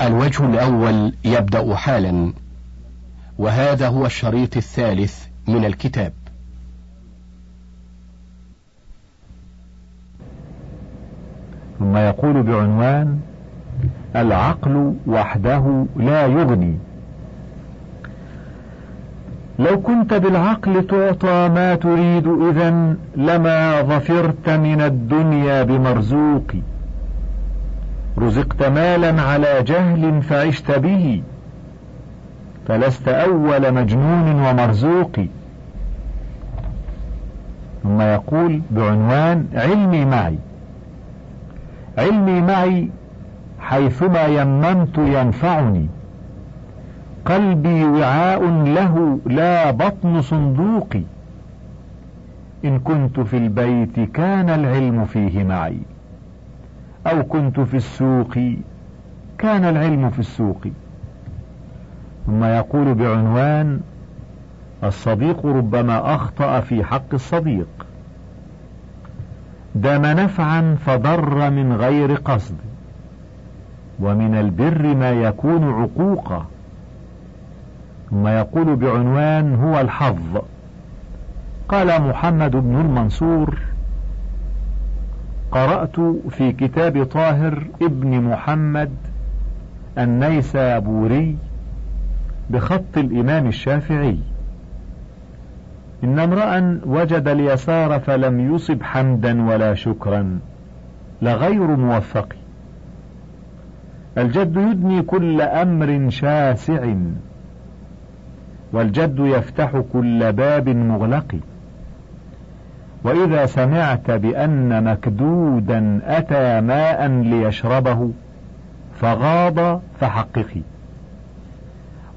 الوجه الأول يبدأ حالا وهذا هو الشريط الثالث من الكتاب. ثم يقول بعنوان العقل وحده لا يغني. لو كنت بالعقل تعطى ما تريد إذا لما ظفرت من الدنيا بمرزوق رزقت مالا على جهل فعشت به فلست أول مجنون ومرزوق. ثم يقول بعنوان علمي معي. علمي معي حيثما يممت ينفعني. قلبي وعاء له لا بطن صندوقي إن كنت في البيت كان العلم فيه معي. أو كنت في السوق كان العلم في السوق. ثم يقول بعنوان الصديق ربما أخطأ في حق الصديق. دام نفعا فضر من غير قصد ومن البر ما يكون عقوقا. ثم يقول بعنوان هو الحظ. قال محمد بن المنصور قرأت في كتاب طاهر ابن محمد النيسابوري بخط الإمام الشافعي. إن امرأ وجد اليسار فلم يصب حمدا ولا شكرا لغير موفق. الجد يدني كل أمر شاسع والجد يفتح كل باب مغلق. وإذا سمعت بأن مكدودا أتى ماء ليشربه فغاض فحققي.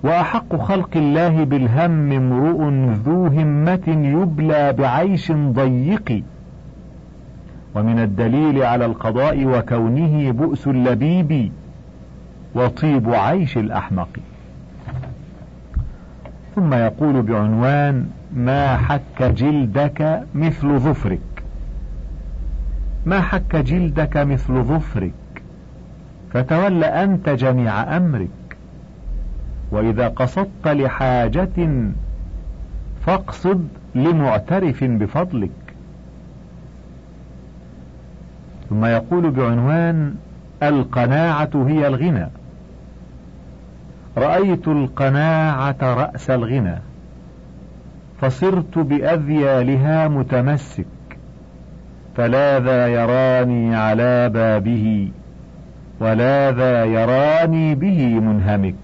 وأحق خلق الله بالهم امرؤ ذو همة يبلى بعيش ضيق. ومن الدليل على القضاء وكونه بؤس اللبيب وطيب عيش الأحمق. ثم يقول بعنوان ما حك جلدك مثل ظفرك. ما حك جلدك مثل ظفرك. فتول أنت جميع أمرك. وإذا قصدت لحاجة فاقصد لمعترف بفضلك. ثم يقول بعنوان القناعة هي الغنى. رأيت القناعة رأس الغنى. فصرت بأذيالها متمسك فلا ذا يراني على بابه ولا ذا يراني به منهمك.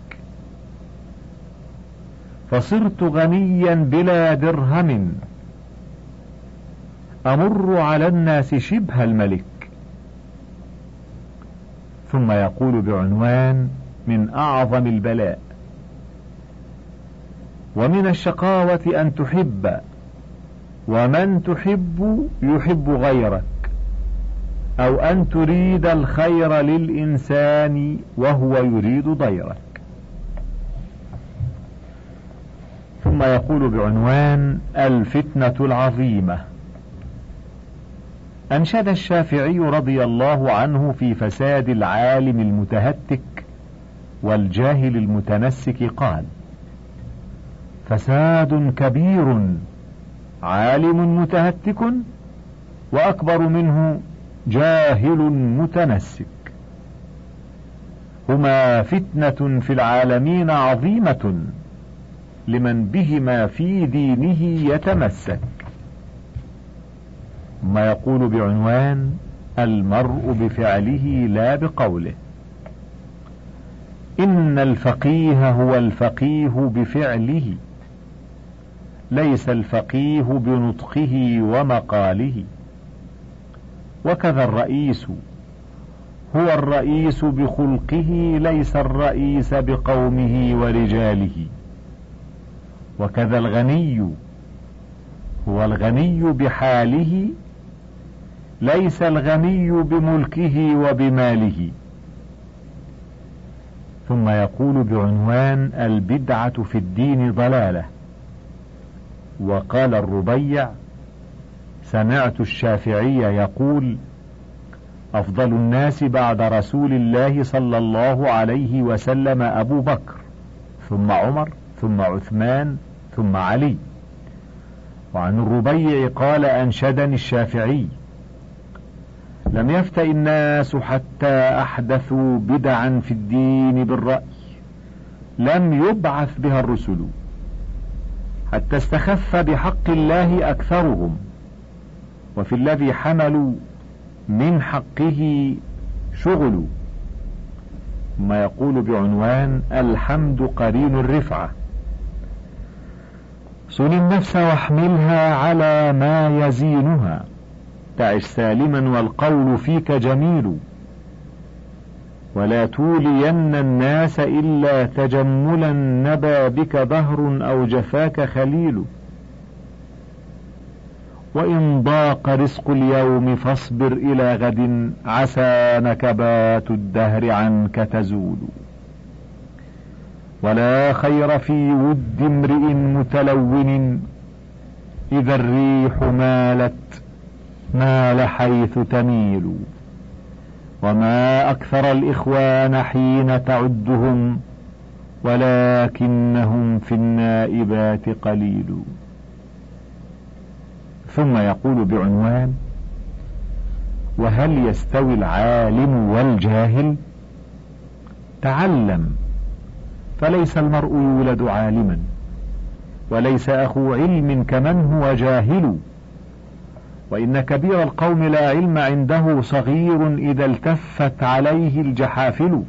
فصرت غنيا بلا درهم أمر على الناس شبه الملك. ثم يقول بعنوان من أعظم البلاء ومن الشقاوة أن تحب ومن تحب يحب غيرك أو أن تريد الخير للإنسان وهو يريد ضيرك. ثم يقول بعنوان الفتنة العظيمة. أنشد الشافعي رضي الله عنه في فساد العالم المتهتك والجاهل المتنسك قال فساد كبير عالم متهتك وأكبر منه جاهل متنسك. هما فتنة في العالمين عظيمة لمن بهما في دينه يتمسك. ما يقول بعنوان المرء بفعله لا بقوله. إن الفقيه هو الفقيه بفعله. ليس الفقيه بنطقه ومقاله. وكذا الرئيس. هو الرئيس بخلقه ليس الرئيس بقومه ورجاله. وكذا الغني. هو الغني بحاله ليس الغني بملكه وبماله. ثم يقول بعنوان البدعة في الدين ضلالة. وقال الربيع سمعت الشافعي يقول أفضل الناس بعد رسول الله صلى الله عليه وسلم أبو بكر ثم عمر ثم عثمان ثم علي. وعن الربيع قال أنشدني الشافعي لم يفتئ الناس حتى أحدثوا بدعا في الدين بالرأي لم يبعث بها الرسل. حتى استخف بحق الله أكثرهم وفي الذي حملوا من حقه شغل ثم يقول بعنوان الحمد قرين الرفعة. صن النفس واحملها على ما يزينها تعش سالما والقول فيك جميل. ولا تولين الناس إلا تجملا نبى بك دهر أو جفاك خليل. وإن ضاق رزق اليوم فاصبر إلى غد عسى نكبات الدهر عنك تزول. ولا خير في ود امرئ متلون إذا الريح مالت مال حيث تميل. وما أكثر الإخوان حين تعدهم ولكنهم في النائبات قليل. ثم يقول بعنوان وهل يستوي العالم والجاهل؟ تعلم فليس المرء يولد عالما وليس أخو علم كمن هو جاهل. وإن كبير القوم لا علم عنده صغير إذا التفت عليه الجحافل.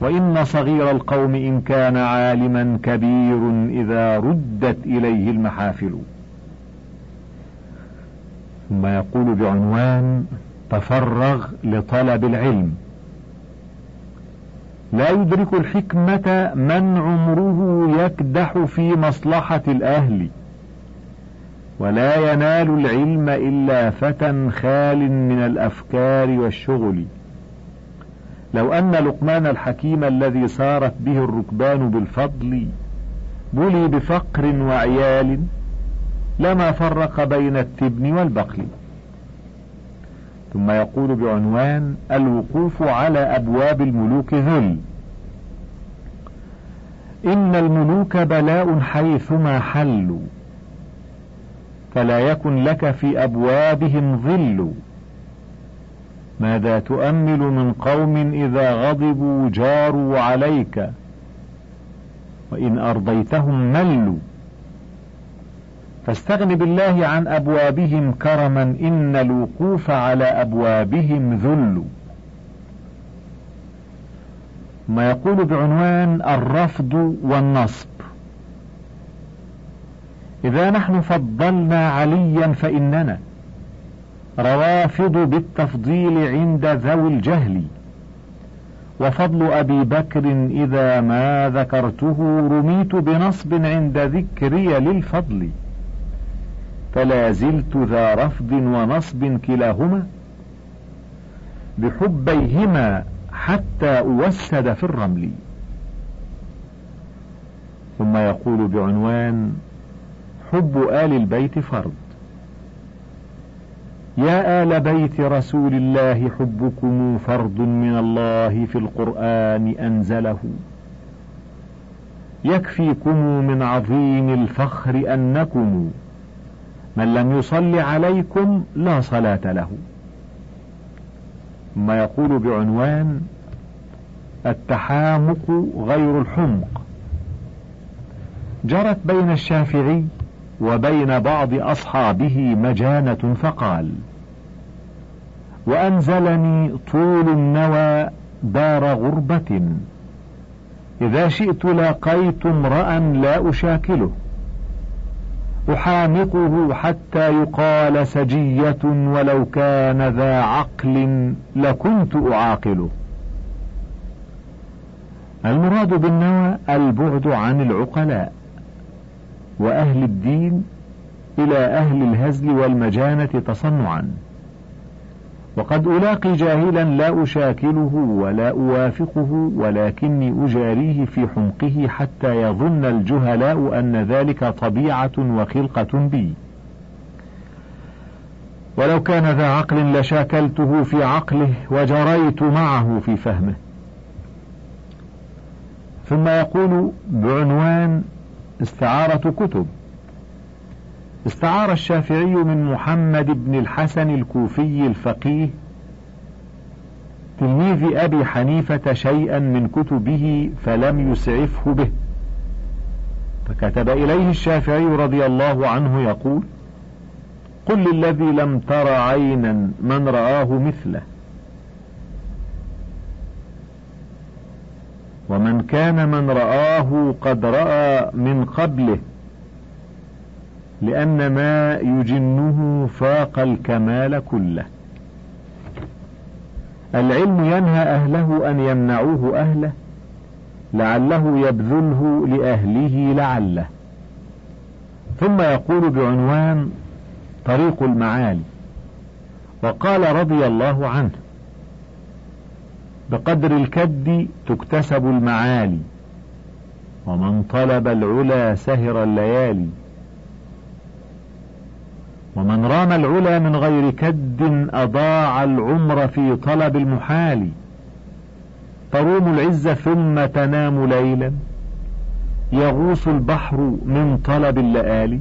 وإن صغير القوم إن كان عالما كبير إذا ردت إليه المحافل. ثم يقول بعنوان تفرغ لطلب العلم. لا يدرك الحكمة من عمره يكدح في مصلحة الأهل. ولا ينال العلم إلا فتى خال من الأفكار والشغل. لو أن لقمان الحكيم الذي سارت به الركبان بالفضل بلي بفقر وعيال لما فرق بين التبن والبقل. ثم يقول بعنوان الوقوف على أبواب الملوك ذل. إن الملوك بلاء حيثما حلوا. فلا يكن لك في أبوابهم ظل. ماذا تؤمل من قوم إذا غضبوا جاروا عليك؟ وإن أرضيتهم ملوا. فاستغن بالله عن أبوابهم كرما إن الوقوف على أبوابهم ذل. ما يقول بعنوان الرفض والنصب. إذا نحن فضلنا عليا فإننا روافض بالتفضيل عند ذوي الجهل. وفضل أبي بكر إذا ما ذكرته رميت بنصب عند ذكري للفضل. فلا زلت ذا رفض ونصب كلاهما بحبيهما حتى أوسد في الرمل. ثم يقول بعنوان حب آل البيت فرض. يا آل بيت رسول الله حبكم فرض من الله في القرآن أنزله. يكفيكم من عظيم الفخر أنكم من لم يصل عليكم لا صلاة له. ثم يقول بعنوان التحامق غير الحمق. جرت بين الشافعي وبين بعض أصحابه مجانة فقال وأنزلني طول النوى دار غربة إذا شئت لاقيت امرأ لا أشاكله أحامقه حتى يقال سجية ولو كان ذا عقل لكنت أعاقله. المراد بالنوى البعد عن العقلاء. وأهل الدين إلى أهل الهزل والمجانة تصنعا. وقد ألاقي جاهلا لا أشاكله ولا أوافقه ولكني أجاريه في حمقه حتى يظن الجهلاء أن ذلك طبيعة وخلقة بي. ولو كان ذا عقل لشاكلته في عقله وجريت معه في فهمه. ثم يقول بعنوان استعارة كتب. استعار الشافعي من محمد بن الحسن الكوفي الفقيه تلميذ أبي حنيفة شيئا من كتبه فلم يسعفه به. فكتب إليه الشافعي رضي الله عنه يقول قل للذي لم تر عينا من رآه مثله ومن كان من رآه قد رأى من قبله لأن ما يجنه فاق الكمال كله. العلم ينهى أهله أن يمنعوه أهله لعله يبذله لأهله لعله. ثم يقول بعنوان طريق المعالي وقال رضي الله عنه بقدر الكد تكتسب المعالي ومن طلب العلا سهر الليالي. ومن رام العلا من غير كد أضاع العمر في طلب المحال تروم العز ثم تنام ليلا يغوص البحر من طلب اللآلي.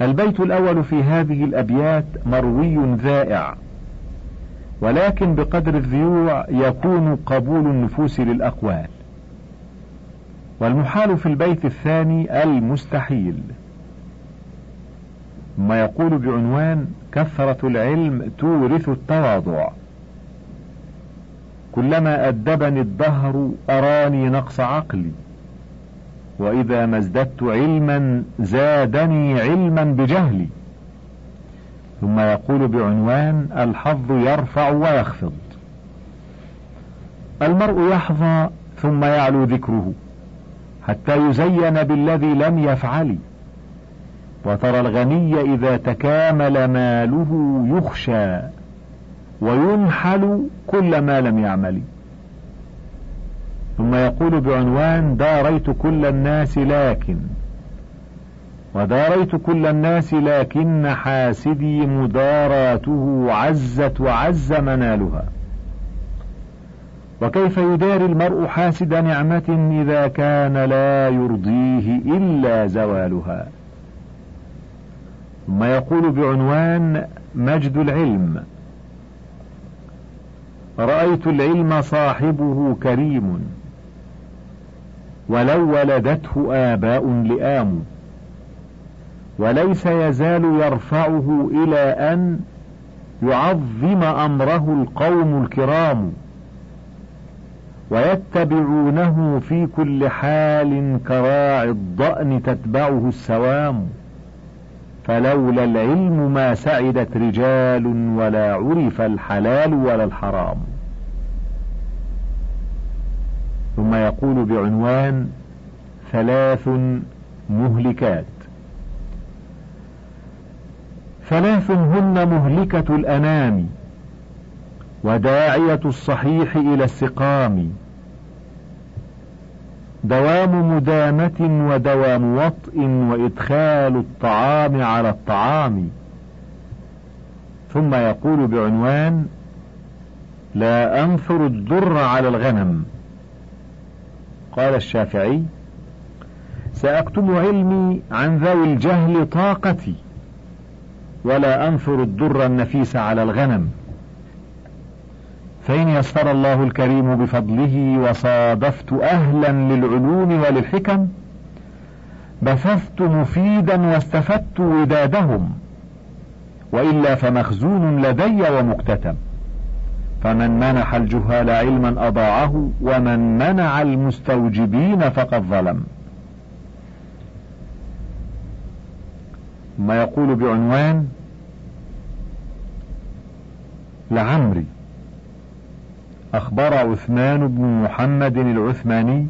البيت الأول في هذه الأبيات مروي ذائع. ولكن بقدر الذيوع يكون قبول النفوس للأقوال. والمحال في البيت الثاني المستحيل. ما يقول بعنوان كثرة العلم تورث التواضع. كلما أدبني الدهر أراني نقص عقلي. وإذا ما ازددت علما زادني علما بجهلي. ثم يقول بعنوان الحظ يرفع ويخفض. المرء يحظى ثم يعلو ذكره حتى يزين بالذي لم يفعل. وترى الغني إذا تكامل ماله يخشى وينحل كل ما لم يعمل. ثم يقول بعنوان داريت كل الناس لكن. وداريت كل الناس لكن حاسدي مداراته عزت وعز منالها. وكيف يداري المرء حاسد نعمة إذا كان لا يرضيه إلا زوالها؟ ثم يقول بعنوان مجد العلم رأيت العلم صاحبه كريم ولو ولدته آباء لئام وليس يزال يرفعه إلى أن يعظم أمره القوم الكرام ويتبعونه في كل حال كراعي الضأن تتبعه السوام فلولا العلم ما سعدت رجال ولا عرف الحلال ولا الحرام. ثم يقول بعنوان ثلاث مهلكات. ثلاث هن مهلكة الأنام وداعية الصحيح إلى السقام. دوام مدامة ودوام وطء وإدخال الطعام على الطعام. ثم يقول بعنوان لا أنثر الدر على الغنم. قال الشافعي سأكتم علمي عن ذوي الجهل طاقتي. ولا أنثر الدر النفيس على الغنم. فإن يسر الله الكريم بفضله وصادفت أهلا للعلوم وللحكم بثثت مفيدا واستفدت ودادهم وإلا فمخزون لدي ومكتتب فمن منح الجهال علما أضاعه ومن منع المستوجبين فقد ظلم. ما يقول بعنوان لعمري. أخبر عثمان بن محمد العثماني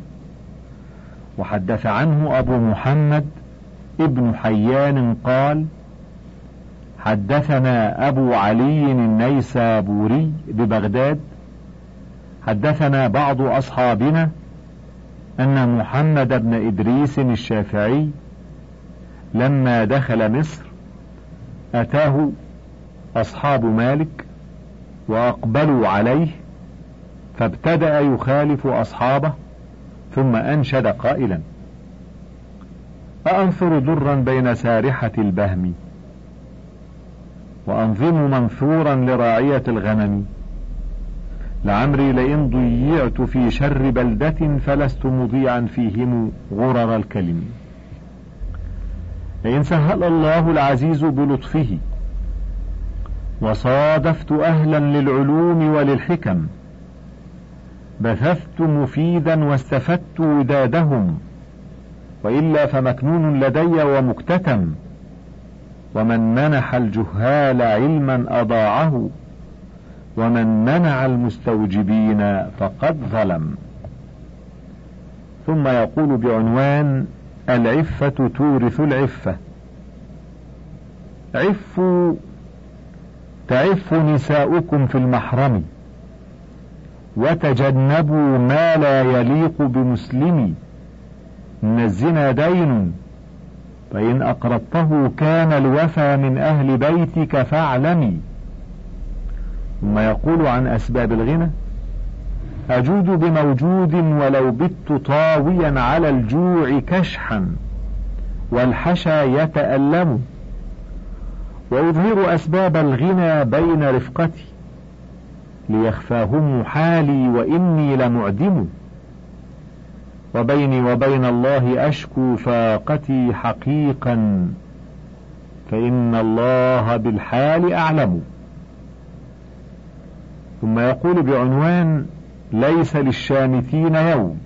وحدث عنه أبو محمد ابن حيان قال حدثنا أبو علي النيسابوري ببغداد. حدثنا بعض أصحابنا أن محمد بن إدريس الشافعي لما دخل مصر أتاه أصحاب مالك وأقبلوا عليه فابتدأ يخالف أصحابه ثم أنشد قائلا أأنثر درا بين سارحة البهم؟ وأنظم منثورا لراعية الغنم؟ لعمري لئن ضيعت في شر بلدة فلست مضيعا فيهم غرر الكلم. لئن سهل الله العزيز بلطفه. وصادفت أهلا للعلوم وللحكم. بثثت مفيدا واستفدت ودادهم. وإلا فمكنون لدي ومكتتم. ومن منح الجهال علما أضاعه. ومن منع المستوجبين فقد ظلم. ثم يقول بعنوان العفة تورث العفة. عفوا تعف نساؤكم في المحرم. وتجنبوا ما لا يليق بمسلم. إن الزنا دين. فإن أقرضته كان الوفى من أهل بيتك فاعلمي. ثم يقول عن أسباب الغنى أجود بموجود ولو بت طاويا على الجوع كشحا والحشا يتألم. وأظهر أسباب الغنى بين رفقتي ليخفاهم حالي وإني لمعدم. وبيني وبين الله أشكو فاقتي حقيقا فإن الله بالحال أعلم. ثم يقول بعنوان ليس للشامتين يوم.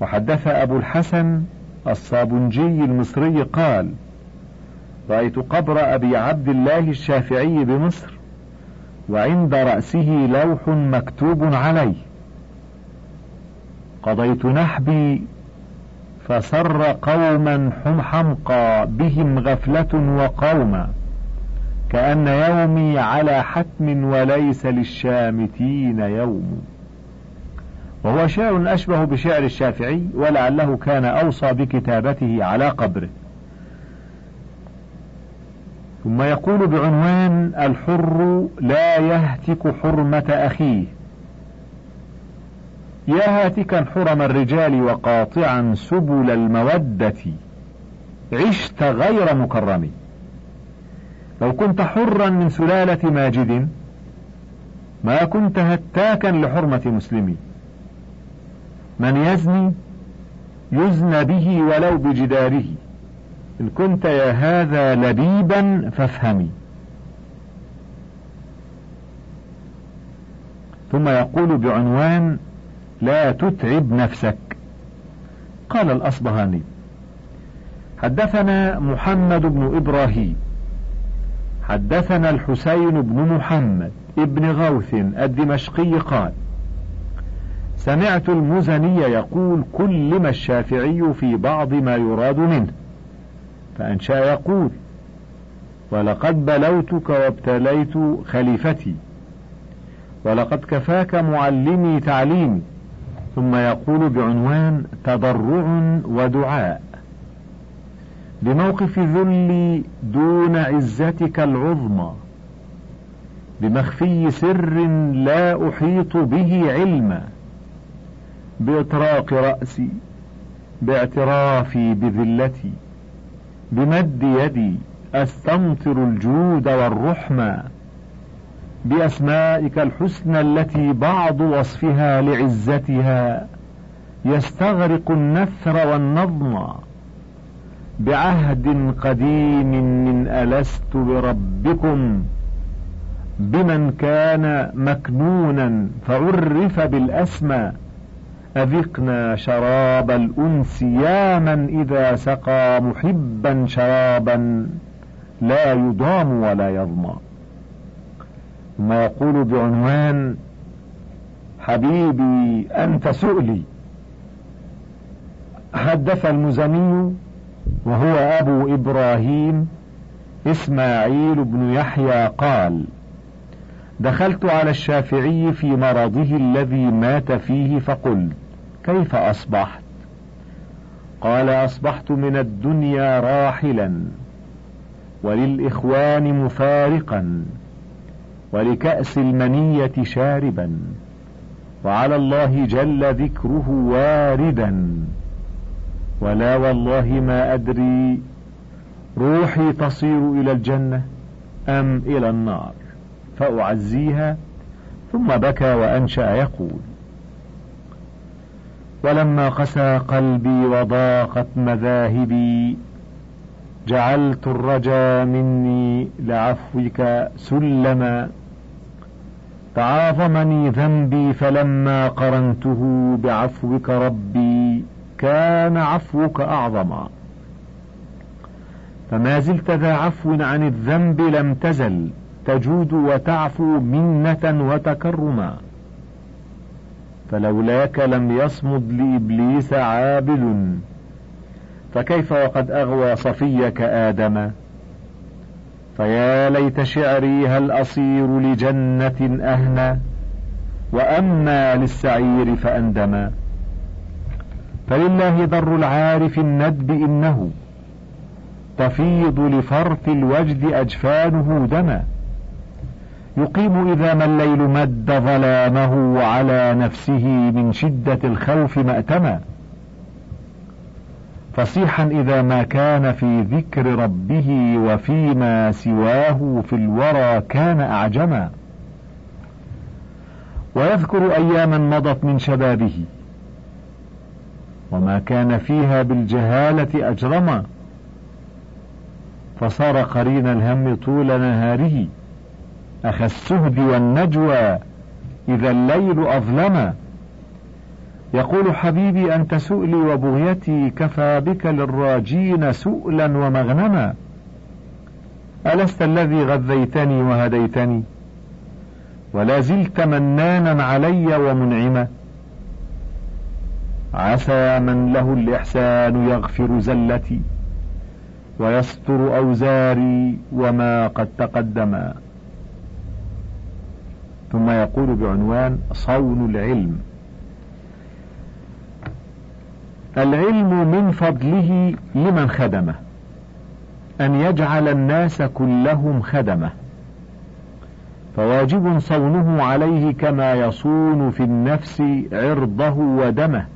وحدث أبو الحسن الصابنجي المصري قال رأيت قبر أبي عبد الله الشافعي بمصر وعند رأسه لوح مكتوب عليه. قضيت نحبي فسر قوما حمقى بهم غفلة وقوما. كأن يومي على حتم وليس للشامتين يوم. وهو شعر أشبه بشعر الشافعي ولعله كان أوصى بكتابته على قبره. ثم يقول بعنوان الحر لا يهتك حرمة أخيه. يا هاتكا حرم الرجال وقاطعا سبل المودة. عشت غير مكرم. لو كنت حرا من سلالة ماجد ما كنت هتاكا لحرمة مسلم. من يزني يزنى به ولو بجداره. إن كنت يا هذا لبيبا فافهمي. ثم يقول بعنوان لا تتعب نفسك. قال الأصبهاني حدثنا محمد بن إبراهيم. حدثنا الحسين بن محمد ابن غوث الدمشقي قال سمعت المزني يقول كلم الشافعي في بعض ما يراد منه فأنشأ يقول ولقد بلوتك وابتليت خليفتي ولقد كفاك معلمي تعليمي ثم يقول بعنوان تضرع ودعاء. بموقف ذلي دون عزتك العظمى بمخفي سر لا أحيط به علما بإطراق رأسي باعترافي بذلتي بمد يدي استمطر الجود والرحمة بأسمائك الحسنى التي بعض وصفها لعزتها يستغرق النثر والنظم بعهد قديم من ألست بربكم بمن كان مكنونا فعرف بالأسمى أذقنا شراب الأنس يا من إذا سقى محبا شرابا لا يضام ولا يظمأ ثم يقول بعنوان حبيبي أنت سؤلي حدث المزني وهو أبو إبراهيم إسماعيل بن يحيى قال دخلت على الشافعي في مرضه الذي مات فيه فقلت كيف وللإخوان مفارقا ولكأس المنية شاربا وعلى الله جل ذكره واردا. ولا والله ما أدري. روحي تصير إلى الجنة أم إلى النار؟ فأعزيها ثم بكى وأنشأ يقول. ولما قسى قلبي وضاقت مذاهبي جعلت الرجا مني لعفوك سلما. تعاظمني ذنبي فلما قرنته بعفوك ربي. كان عفوك أعظما. فما زلت ذا عفو عن الذنب لم تزل تجود وتعفو منة وتكرما. فلولاك لم يصمد لإبليس عابل. فكيف وقد أغوى صفيك آدم؟ فيا ليت شعري هل أصير لجنة أهنى وأما للسعير فأندما فلله ضر العارف الندب إنه تفيض لفرط الوجد أجفانه دما يقيم إذا ما الليل مد ظلامه على نفسه من شدة الخوف مأتما فصيحا إذا ما كان في ذكر ربه وفيما سواه في الورى كان أعجما ويذكر أياما مضت من شبابه وما كان فيها بالجهالة أجرما. فصار قرين الهم طول نهاره. أخى السهد والنجوى إذا الليل أظلما. يقول حبيبي أنت سؤلي وبغيتي كفى بك للراجين سؤلا ومغنما. ألست الذي غذيتني وهديتني؟ ولا زلت منانا علي ومنعما. عسى من له الإحسان يغفر زلتي ويستر أوزاري وما قد تقدما. ثم يقول بعنوان صون العلم. العلم من فضله لمن خدمه أن يجعل الناس كلهم خدمه. فواجب صونه عليه كما يصون في النفس عرضه ودمه.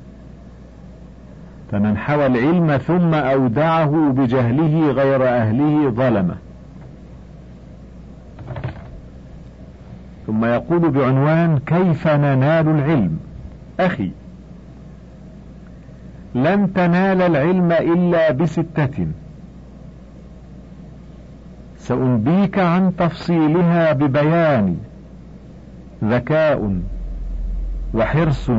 فمن حوى العلم ثم أودعه بجهله غير أهله ظلمه. ثم يقول بعنوان كيف ننال العلم؟ أخي لن تنال العلم إلا بستة. سأنبيك عن تفصيلها ببيان ذكاء وحرص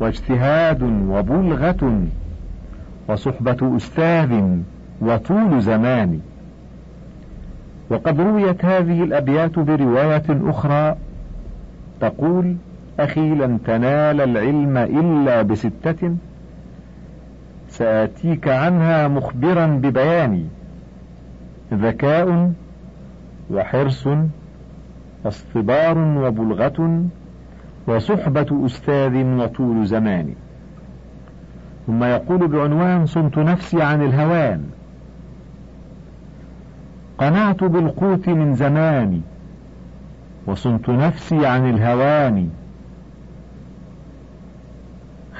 واجتهاد وبلغة وصحبة أستاذ وطول زمان. وقد رويت هذه الأبيات برواية أخرى تقول أخي لن تنال العلم إلا بستة سآتيك عنها مخبرا ببياني ذكاء وحرص واصطبار وبلغة وصحبة أستاذ وطول زمان. ثم يقول بعنوان صنت نفسي عن الهوان. قنعت بالقوت من زماني وصنت نفسي عن الهوان.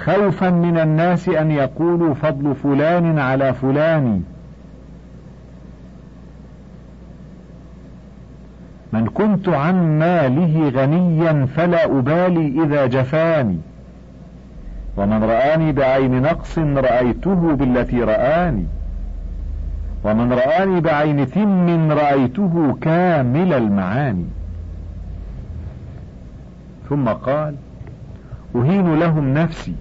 خوفا من الناس أن يقولوا فضل فلان على فلان. كنت عن ماله غنيا فلا أبالي إذا جفاني. ومن رآني بعين نقص رأيته بالتي رآني. ومن رآني بعين ثم رأيته كامل المعاني. ثم قال أهين لهم نفسي.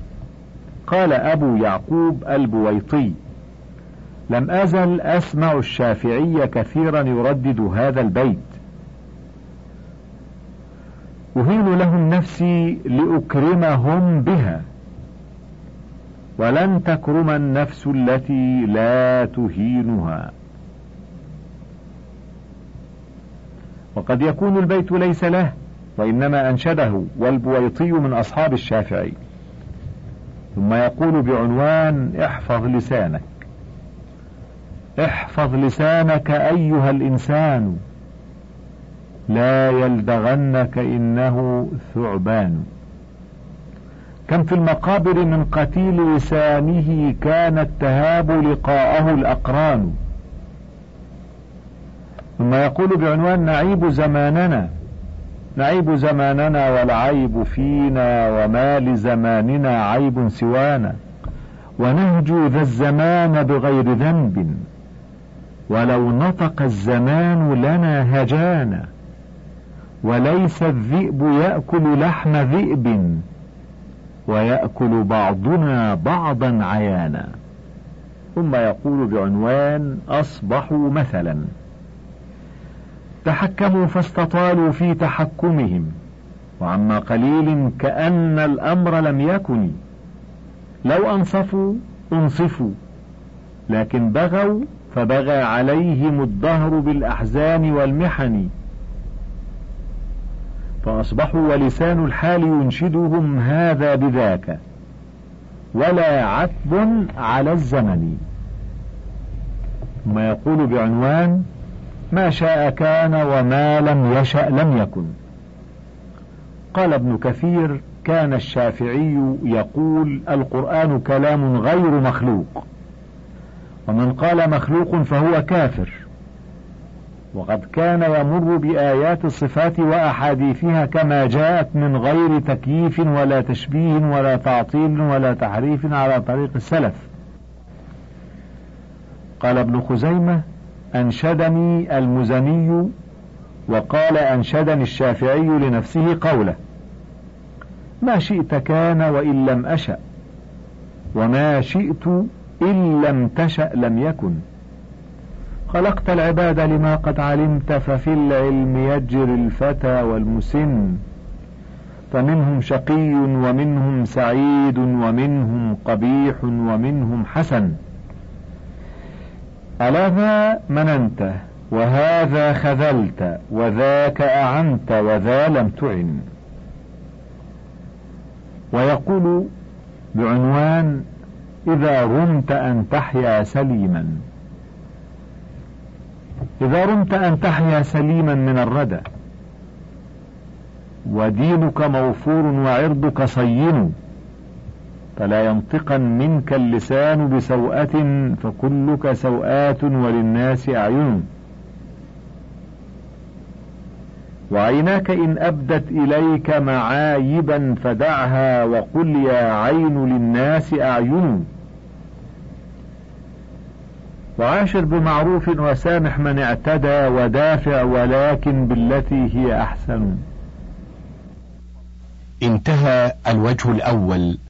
قال أبو يعقوب البويطي لم أزل أسمع الشافعي كثيرا يردد هذا البيت. أهين لهم نفسي لأكرمهم بها. ولن تكرم النفس التي لا تهينها. وقد يكون البيت ليس له وإنما أنشده والبويطي من أصحاب الشافعي. ثم يقول بعنوان احفظ لسانك. احفظ لسانك أيها الإنسان. لا يلدغنك إنه ثعبان. كم في المقابر من قتيل لسانه كانت تهاب لقاءه الأقران. ثم يقول بعنوان نعيب زماننا نعيب زماننا والعيب فينا وما لزماننا عيب سوانا. ونهجو ذا الزمان بغير ذنب ولو نطق الزمان لنا هجانا. وليس الذئب يأكل لحم ذئب ويأكل بعضنا بعضا عيانا. ثم يقول بعنوان أصبحوا مثلا. تحكموا فاستطالوا في تحكمهم وعما قليل كأن الأمر لم يكن. لو أنصفوا أنصفوا لكن بغوا فبغى عليهم الدهر بالأحزان والمحن. فأصبحوا ولسان الحال ينشدهم هذا بذاك. ولا عتب على الزمن. ثم يقول بعنوان ما شاء كان وما لم يشأ لم يكن. قال ابن كثير كان الشافعي يقول القرآن كلام غير مخلوق. ومن قال مخلوق فهو كافر. وقد كان يمر بآيات الصفات وأحاديثها كما جاءت من غير تكييف ولا تشبيه ولا تعطيل ولا تحريف على طريق السلف. قال ابن خزيمة أنشدني المزني وقال أنشدني الشافعي لنفسه قوله ما شئت كان وإن لم أشأ وما شئت إن لم تشأ لم يكن. خلقت العباد لما قد علمت ففي العلم يجري الفتى والمسن. فمنهم شقي ومنهم سعيد ومنهم قبيح ومنهم حسن. ألا ذا مننت وهذا خذلت وذاك أعنت وذا لم تعن. ويقول بعنوان إذا رمت أن تحيا سليما. إذا رمت أن تحيا سليما من الردى ودينك موفور وعرضك صين فلا ينطقن منك اللسان بسوءة فكلك سوءات وللناس أعين. وعيناك إن أبدت إليك معايبا فدعها وقل يا عين للناس أعين. وعاشر بمعروف وسامح من اعتدى ودافع ولكن بالتي هي أحسن. انتهى الوجه الأول.